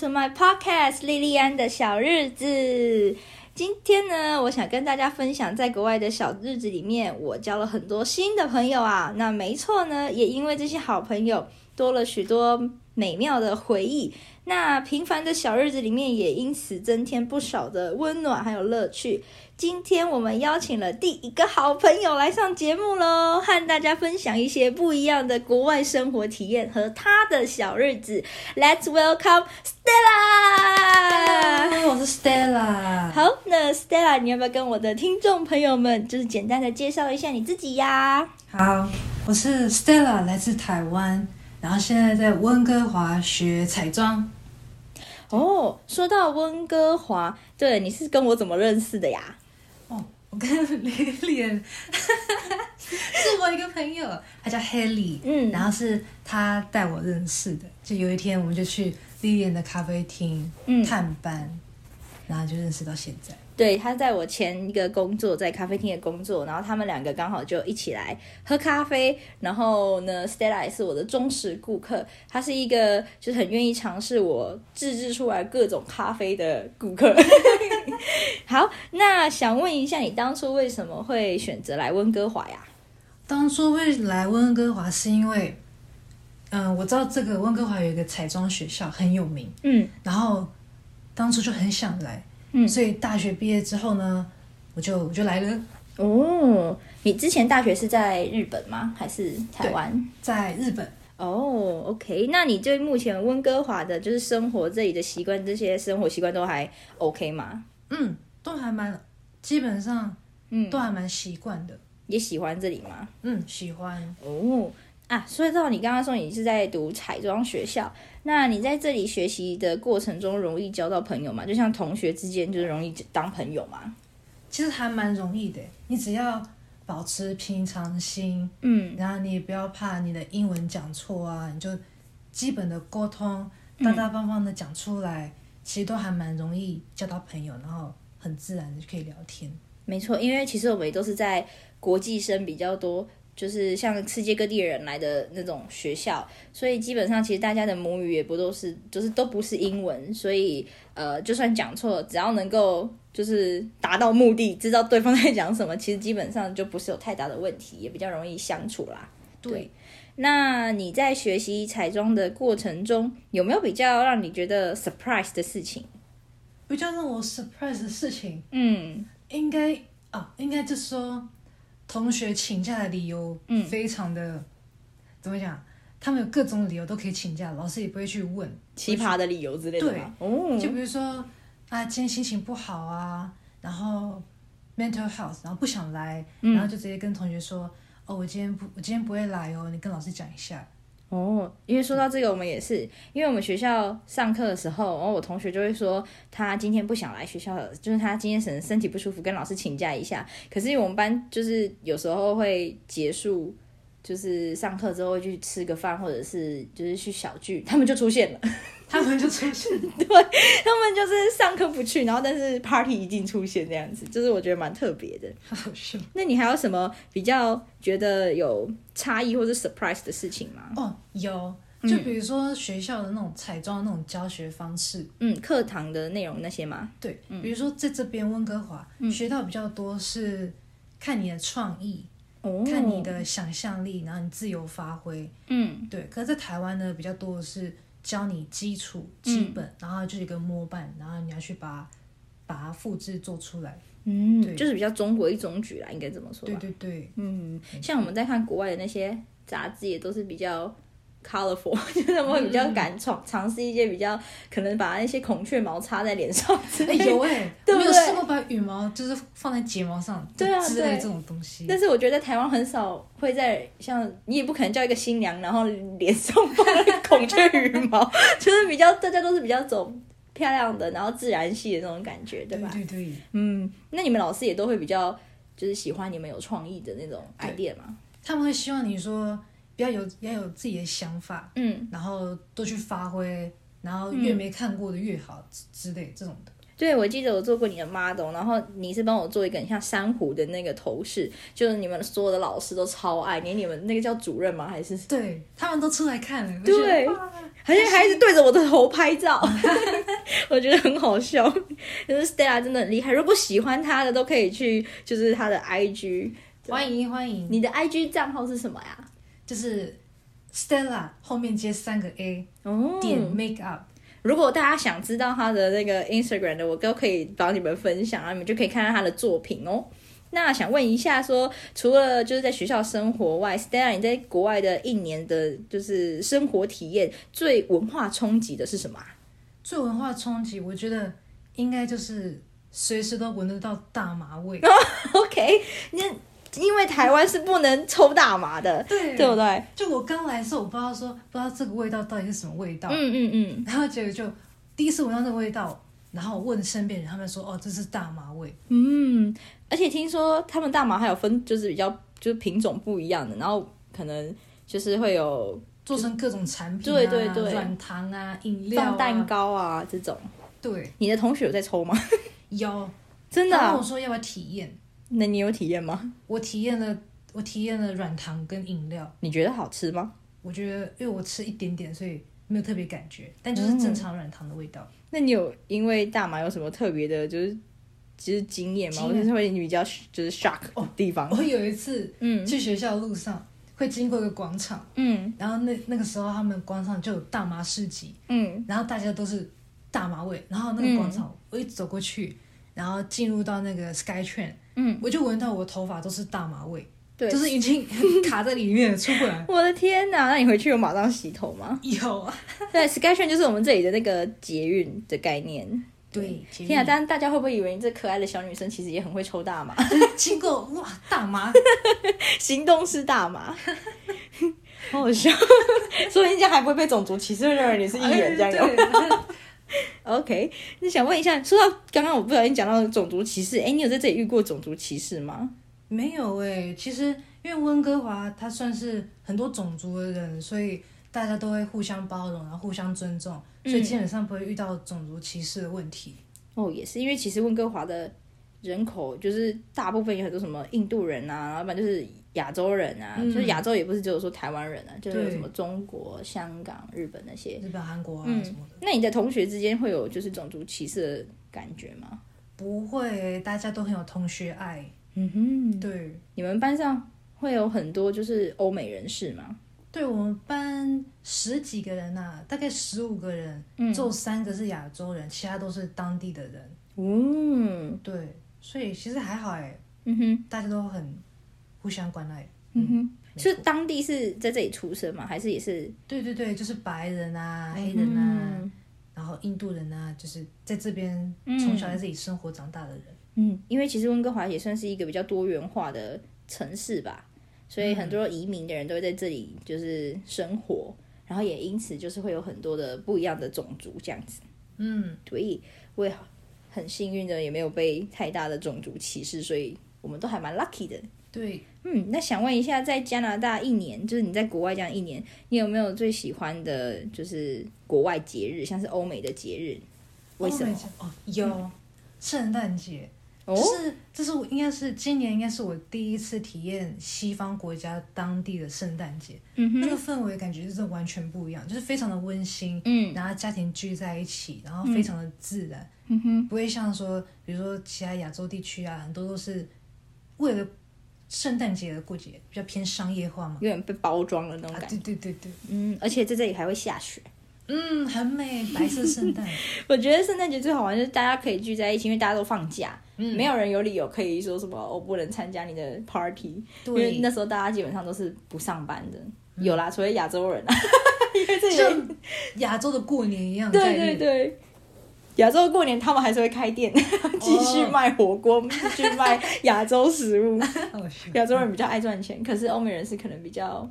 to my podcast，莉莉安的小日子。今天呢，我想跟大家分享，在国外的小日子里面，我交了很多新的朋友啊。那没错呢，也因为这些好朋友，多了许多美妙的回忆。那平凡的小日子里面，也因此增添不少的温暖还有乐趣。今天我们邀请了第一个好朋友来上节目喽，和大家分享一些不一样的国外生活体验和他的小日子。Let's welcome Stella！我是 Stella。好，那 Stella，你要不要跟我的听众朋友们，就是简单的介绍一下你自己呀？好，我是 Stella，来自台湾，然后现在在温哥华学彩妆。哦，说到温哥华，对，你是跟我怎么认识的呀？哦，我跟 Lilian 是我一个朋友，他叫 Haley，嗯，然后是他带我认识的。就有一天，我们就去 Lilian 的咖啡厅探班，嗯，然后就认识到现在。对，他在我前一个工作，在咖啡厅的工作，然后他们两个刚好就一起来喝咖啡。然后呢，Stella 也是我的忠实顾客，他是一个就是很愿意尝试我自制出来各种咖啡的顾客。好，那想问一下，你当初为什么会选择来温哥华呀？当初会来温哥华是因为，嗯、呃，我知道这个温哥华有一个彩妆学校很有名，嗯，然后当初就很想来。嗯，所以大学毕业之后呢，我就我就来了。哦，你之前大学是在日本吗？还是台湾？在日本。哦，OK。那你对目前温哥华的，就是生活这里的习惯，这些生活习惯都还 OK 吗？嗯，都还蛮，基本上，嗯，都还蛮习惯的。也喜欢这里吗？嗯，喜欢。哦。啊，所以到你刚刚说你是在读彩妆学校，那你在这里学习的过程中容易交到朋友吗？就像同学之间就是容易当朋友吗？其实还蛮容易的，你只要保持平常心，嗯，然后你也不要怕你的英文讲错啊，你就基本的沟通，大大方方的讲出来，嗯，其实都还蛮容易交到朋友，然后很自然的就可以聊天。没错，因为其实我们也都是在国际生比较多。就是像世界各地的人来的那种学校，所以基本上其实大家的母语也不都是，就是都不是英文，所以呃，就算讲错，只要能够就是达到目的，知道对方在讲什么，其实基本上就不是有太大的问题，也比较容易相处啦。对，对，那你在学习彩妆的过程中，有没有比较让你觉得 surprise 的事情？比较让我 surprise 的事情，嗯，应该啊，应该就是说。同学请假的理由，嗯，非常的、嗯、怎么讲？他们有各种理由都可以请假，老师也不会去问奇葩的理由之类的。对，哦，就比如说啊，今天心情不好啊，然后 mental health，然后不想来，嗯、然后就直接跟同学说，哦，我今天不，我今天不会来哦，你跟老师讲一下。哦，因为说到这个，我们也是，因为我们学校上课的时候，然后我同学就会说，他今天不想来学校，就是他今天可能身体不舒服，跟老师请假一下。可是因为我们班就是有时候会结束，就是上课之后会去吃个饭，或者是就是去小聚，他们就出现了。他们就出现，对，他们就是上课不去，然后但是 party 一定出现这样子，就是我觉得蛮特别的，好笑。那你还有什么比较觉得有差异或者 surprise 的事情吗？哦，有，就比如说学校的那种彩妆那种教学方式，嗯，课堂的内容那些吗？对，比如说在这边温哥华、嗯、学到比较多是看你的创意，哦，看你的想象力，然后你自由发挥，嗯，对。可是在台湾呢，比较多的是。教你基础基本，嗯、然后就是一个模板，然后你要去把把它复制做出来。嗯，对，就是比较中规中矩啦，应该这么说。对对对，嗯，像我们在看国外的那些杂志，也都是比较。Colorful，就是我会比较敢尝尝试一些比较可能把那些孔雀毛插在脸上之类的。有哎、欸，对不对？没有试过把羽毛就是放在睫毛上，对啊，之类这种东西。但是我觉得台湾很少会在像你也不可能叫一个新娘，然后脸上放孔雀羽毛，就是比较大家都是比较走漂亮的，然后自然系的那种感觉，对吧？对对对。嗯，那你们老师也都会比较就是喜欢你们有创意的那种 idea 吗？他们会希望你说。要有要有自己的想法，嗯，然后多去发挥，然后越没看过的越好之类这种的。对，我记得我做过你的 model，然后你是帮我做一个很像珊瑚的那个头饰，就是你们所有的老师都超爱，连你们那个叫主任吗？还是？对，他们都出来看了。对，而且还一直对着我的头拍照，我觉得很好笑。就是 Stella 真的很厉害，如果喜欢他的都可以去，就是他的 IG，欢迎欢迎。你的 IG 账号是什么呀？就是 Stella 后面接三个 A，哦，点 Make Up。如果大家想知道他的那个 Instagram 的，我都可以帮你们分享，啊你们就可以看到他的作品哦。那想问一下说，说除了就是在学校生活外，Stella 你在国外的一年的，就是生活体验最文化冲击的是什么？最文化冲击，我觉得应该就是随时都闻得到大麻味。OK，那因为台湾是不能抽大麻的，对对不对？就我刚来的时候，我不知道说不知道这个味道到底是什么味道，嗯嗯嗯，然后结果就第一次闻到那个味道。然后问身边人，他们说：“哦，这是大麻味。”嗯，而且听说他们大麻还有分，就是比较就是品种不一样的，然后可能就是会有做成各种产品、啊，对对对，软糖啊、饮料、啊、放蛋糕啊这种。对，你的同学有在抽吗？有，真的、啊。他跟我说要不要体验？那你有体验吗？我体验了，我体验了软糖跟饮料。你觉得好吃吗？我觉得，因为我吃一点点，所以没有特别感觉，但就是正常软糖的味道。嗯那你有因为大麻有什么特别的，就是其实经验吗？我就是会比较就是 shock 哦地方。哦、我有一次，嗯，去学校的路上、嗯、会经过一个广场，嗯，然后那那个时候他们广场就有大麻市集，嗯，然后大家都是大麻味，然后那个广场我一走过去，然后进入到那个 Sky Train，嗯，我就闻到我头发都是大麻味。对，就是已经 卡在里面出不来。我的天哪！那你回去有马上洗头吗？有啊。对，Skytrain 就是我们这里的那个捷运的概念。对，天啊！但大家会不会以为你这可爱的小女生其实也很会抽大麻？经过哇，大麻，行动是大麻，好好笑。所以你这样还不会被种族歧视，会认为你是艺人这样有。OK，那想问一下，说到刚刚我不小心讲到种族歧视，哎，你有在这里遇过种族歧视吗？没有哎、欸，其实因为温哥华它算是很多种族的人，所以大家都会互相包容，然后互相尊重，所以基本上不会遇到种族歧视的问题。嗯、哦，也是因为其实温哥华的人口就是大部分有很多什么印度人啊，然后不然就是亚洲人啊，嗯、就是亚洲也不是只有说台湾人啊，就是有什么中国、香港、日本那些，日本、韩国啊什么的、嗯。那你的同学之间会有就是种族歧视的感觉吗？不会，大家都很有同学爱。嗯哼，对，你们班上会有很多就是欧美人士吗？对，我们班十几个人呐、啊，大概十五个人，嗯，只有三个是亚洲人，其他都是当地的人。嗯，对，所以其实还好哎。嗯哼，大家都很互相关爱。嗯哼，是当地是在这里出生吗？还是也是？对对对，就是白人啊、黑人啊，嗯、然后印度人啊，就是在这边从小在这里生活长大的人。嗯，因为其实温哥华也算是一个比较多元化的城市吧，所以很多移民的人都会在这里就是生活，嗯、然后也因此就是会有很多的不一样的种族这样子。嗯，所以我也很幸运的也没有被太大的种族歧视，所以我们都还蛮 lucky 的。对，嗯，那想问一下，在加拿大一年，就是你在国外这样一年，你有没有最喜欢的就是国外节日，像是欧美的节日？为什么？哦，有圣诞节。就是，这是我应该是今年应该是我第一次体验西方国家当地的圣诞节，嗯哼，那个氛围感觉就是完全不一样，就是非常的温馨，嗯，然后家庭聚在一起，然后非常的自然，嗯哼，不会像说，比如说其他亚洲地区啊，很多都是为了圣诞节而过节，比较偏商业化嘛，有点被包装了那种感觉，对对对对，嗯，而且在这里还会下雪。嗯，很美，白色圣诞。我觉得圣诞节最好玩就是大家可以聚在一起，因为大家都放假，嗯，没有人有理由可以说什么我不能参加你的 party，因为那时候大家基本上都是不上班的。嗯、有啦，除了亚洲人啊，因为这里像亚洲的过年一样。对对对，亚洲的过年他们还是会开店，继续卖火锅，继续卖亚洲食物。亚洲人比较爱赚钱，可是欧美人是可能比较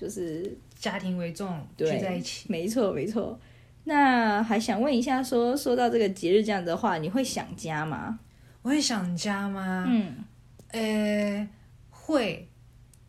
就是。家庭为重，聚在一起，没错没错。那还想问一下说，说说到这个节日这样的话，你会想家吗？我会想家吗？嗯，呃，会，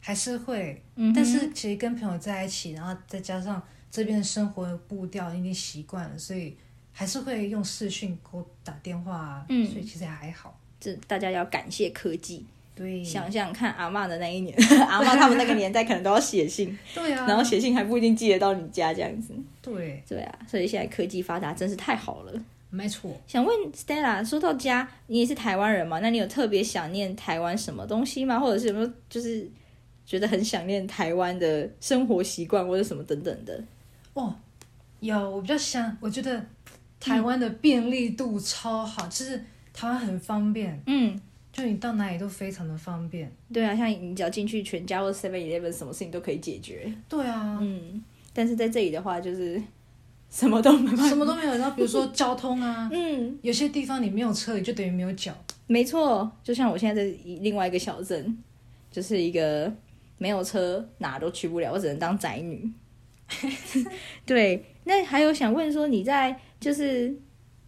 还是会。嗯，但是其实跟朋友在一起，然后再加上这边的生活的步调已经习惯了，所以还是会用视讯给我打电话。嗯，所以其实还好。这大家要感谢科技。对，想想看阿嬷的那一年，阿嬷他们那个年代可能都要写信，对啊，然后写信还不一定寄得到你家这样子。对，对啊，所以现在科技发达真是太好了。没错。想问 Stella，说到家，你也是台湾人嘛？那你有特别想念台湾什么东西吗？或者是有没有就是觉得很想念台湾的生活习惯或者什么等等的？哦，有，我比较想，我觉得台湾的便利度超好，就、嗯、是台湾很方便。嗯。就你到哪里都非常的方便，对啊，像你只要进去全家或 Seven Eleven，什么事情都可以解决。对啊，嗯，但是在这里的话，就是什么都没什么都没有。然后比如说交通啊，嗯，有些地方你没有车，你就等于没有脚。没错，就像我现在在另外一个小镇，就是一个没有车哪都去不了，我只能当宅女。对，那还有想问说，你在就是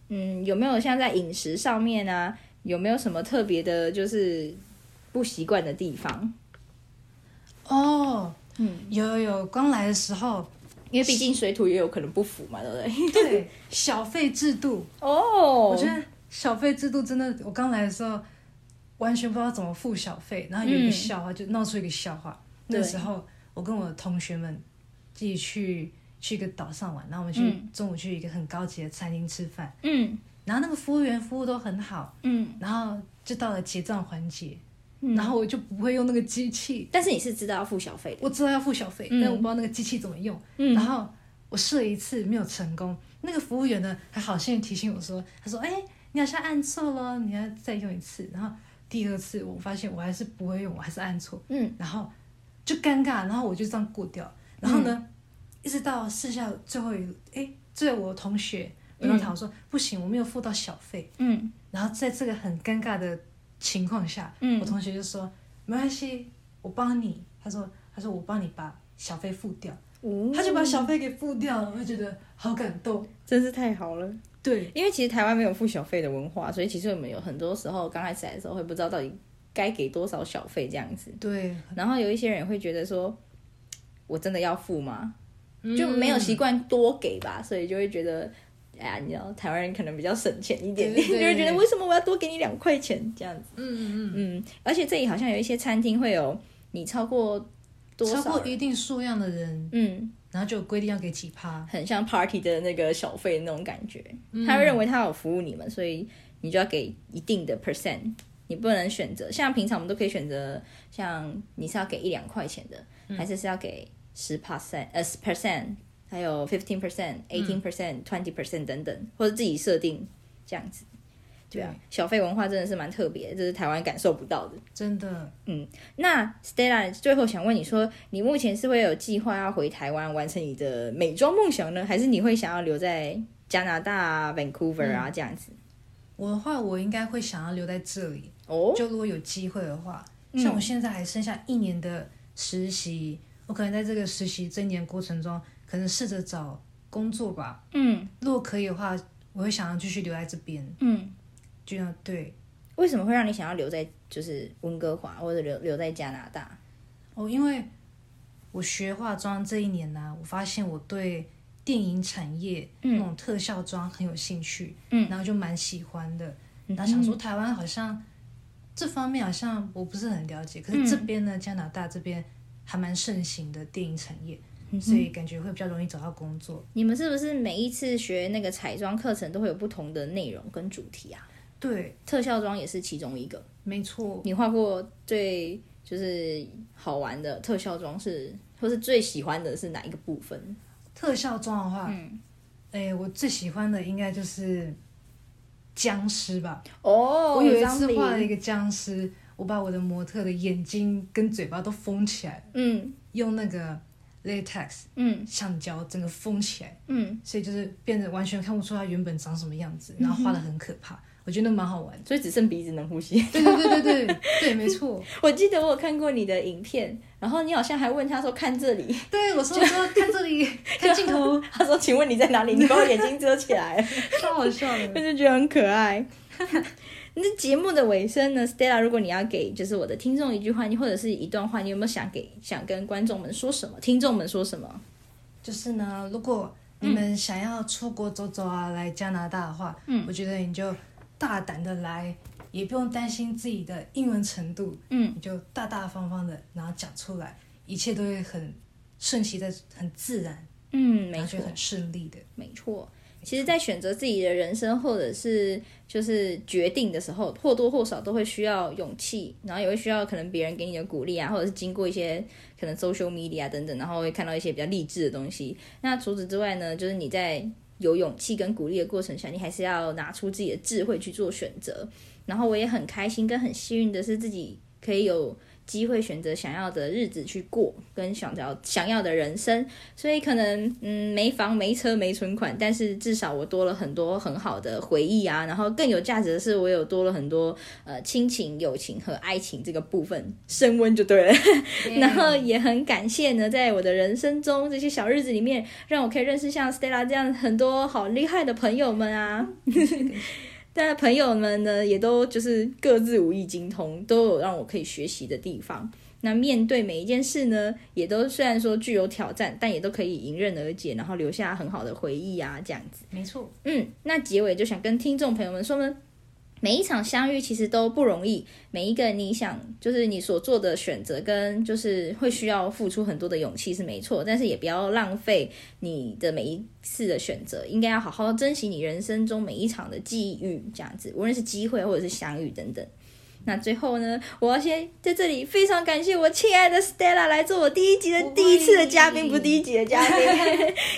嗯，有没有像在饮食上面啊？有没有什么特别的，就是不习惯的地方？哦，嗯，有有有，刚来的时候，因为毕竟水土也有可能不符嘛，对不对？对，小费制度哦，我觉得小费制度真的，我刚来的时候完全不知道怎么付小费，然后有一个笑话，嗯、就闹出一个笑话。那时候我跟我的同学们自己去去一个岛上玩，然后我们去、嗯、中午去一个很高级的餐厅吃饭，嗯。然后那个服务员服务都很好，嗯，然后就到了结账环节，嗯，然后我就不会用那个机器，但是你是知道要付小费的，我知道要付小费，嗯，但我不知道那个机器怎么用，嗯，然后我试了一次没有成功，那个服务员呢还好心提醒我说，他说，哎，你好像按错了，你要再用一次，然后第二次我发现我还是不会用，我还是按错，嗯，然后就尴尬，然后我就这样过掉，然后呢，嗯，一直到剩下最后一个，哎，最后我同学。然后他说：“不行，我没有付到小费。”嗯，然后在这个很尴尬的情况下，嗯，我同学就说：“没关系，我帮你。”他说：“他说我帮你把小费付掉。”哦，他就把小费给付掉了，我就觉得好感动，真是太好了。对，因为其实台湾没有付小费的文化，所以其实我们有很多时候刚开始来的时候会不知道到底该给多少小费这样子。对，然后有一些人会觉得说：“我真的要付吗？”就没有习惯多给吧，所以就会觉得。哎呀，你知道台湾人可能比较省钱一点点，对对对 就会觉得为什么我要多给你两块钱这样子？嗯嗯嗯。而且这里好像有一些餐厅会有你超过多少超过一定数量的人，嗯，然后就规定要给几趴，很像 party 的那个小费那种感觉。嗯、他会认为他有服务你们，所以你就要给一定的 percent，你不能选择。像平常我们都可以选择，像你是要给一两块钱的，嗯、还是是要给十 percent 呃十 percent。还有 fifteen percent、eighteen percent、twenty percent 等等，或者自己设定这样子，对啊，小费文化真的是蛮特别的，这是台湾感受不到的，真的。嗯，那 Stella 最后想问你说，你目前是会有计划要回台湾完成你的美妆梦想呢，还是你会想要留在加拿大 Vancouver 啊这样子？我的话，我应该会想要留在这里哦。就如果有机会的话，像我现在还剩下一年的实习，我可能在这个实习这一年过程中。可能试着找工作吧。嗯，如果可以的话，我会想要继续留在这边。嗯，这样对。为什么会让你想要留在就是温哥华，或者留留在加拿大？哦，因为我学化妆这一年呢、啊，我发现我对电影产业、嗯、那种特效妆很有兴趣。嗯，然后就蛮喜欢的。然后想说台湾好像这方面好像我不是很了解，可是这边呢，加拿大这边还蛮盛行的电影产业。所以感觉会比较容易找到工作。你们是不是每一次学那个彩妆课程都会有不同的内容跟主题啊？对，特效妆也是其中一个。没错。你画过最就是好玩的特效妆是，或是最喜欢的是哪一个部分？特效妆的话，嗯，哎，我最喜欢的应该就是僵尸吧。哦，我有一次画了一个僵尸，我把我的模特的眼睛跟嘴巴都封起来，嗯，用那个。latex，嗯，橡胶整个封起来，嗯，所以就是变得完全看不出它原本长什么样子，然后画的很可怕，我觉得蛮好玩，所以只剩鼻子能呼吸。对对对对对对，没错。我记得我有看过你的影片，然后你好像还问他说看这里，对我说我说看这里，看镜头，他说请问你在哪里？你把我眼睛遮起来，超好笑的，我就觉得很可爱。那节目的尾声呢，Stella，如果你要给就是我的听众一句话，你或者是一段话，你有没有想给想跟观众们说什么？听众们说什么？就是呢，如果你们想要出国走走啊，嗯、来加拿大的话，嗯，我觉得你就大胆的来，也不用担心自己的英文程度，嗯，你就大大方方的然后讲出来，一切都会很顺其的、很自然，嗯，没错，很顺利的，没错。其实，在选择自己的人生或者是就是决定的时候，或多或少都会需要勇气，然后也会需要可能别人给你的鼓励啊，或者是经过一些可能 social media 等等，然后会看到一些比较励志的东西。那除此之外呢，就是你在有勇气跟鼓励的过程下，你还是要拿出自己的智慧去做选择。然后我也很开心跟很幸运的是，自己可以有。机会选择想要的日子去过，跟想要想要的人生，所以可能嗯没房没车没存款，但是至少我多了很多很好的回忆啊。然后更有价值的是，我有多了很多呃亲情、友情和爱情这个部分升温就对了。然后也很感谢呢，在我的人生中这些小日子里面，让我可以认识像 Stella 这样很多好厉害的朋友们啊。但朋友们呢，也都就是各自武艺精通，都有让我可以学习的地方。那面对每一件事呢，也都虽然说具有挑战，但也都可以迎刃而解，然后留下很好的回忆啊，这样子。没错，嗯，那结尾就想跟听众朋友们说呢。每一场相遇其实都不容易，每一个你想就是你所做的选择，跟就是会需要付出很多的勇气是没错，但是也不要浪费你的每一次的选择，应该要好好珍惜你人生中每一场的际遇，这样子，无论是机会或者是相遇等等。那最后呢，我要先在这里非常感谢我亲爱的 Stella 来做我第一集的第一次的嘉宾，不第一集的嘉宾，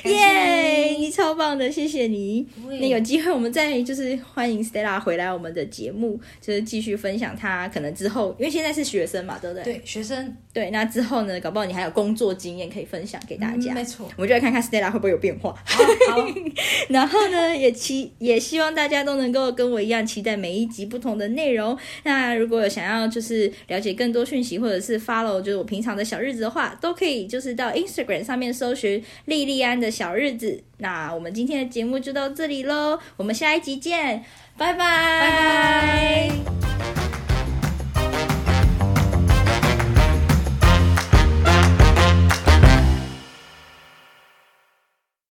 耶，你超棒的，谢谢你。那有机会我们再就是欢迎 Stella 回来我们的节目，就是继续分享她可能之后，因为现在是学生嘛，对不对？对，学生。对，那之后呢，搞不好你还有工作经验可以分享给大家。嗯、没错，我们就来看看 Stella 会不会有变化。好，好 然后呢，也期也希望大家都能够跟我一样期待每一集不同的内容。那如果有想要就是了解更多讯息，或者是 follow 就是我平常的小日子的话，都可以就是到 Instagram 上面搜寻莉莉安的小日子。那我们今天的节目就到这里喽，我们下一集见，拜拜，拜拜。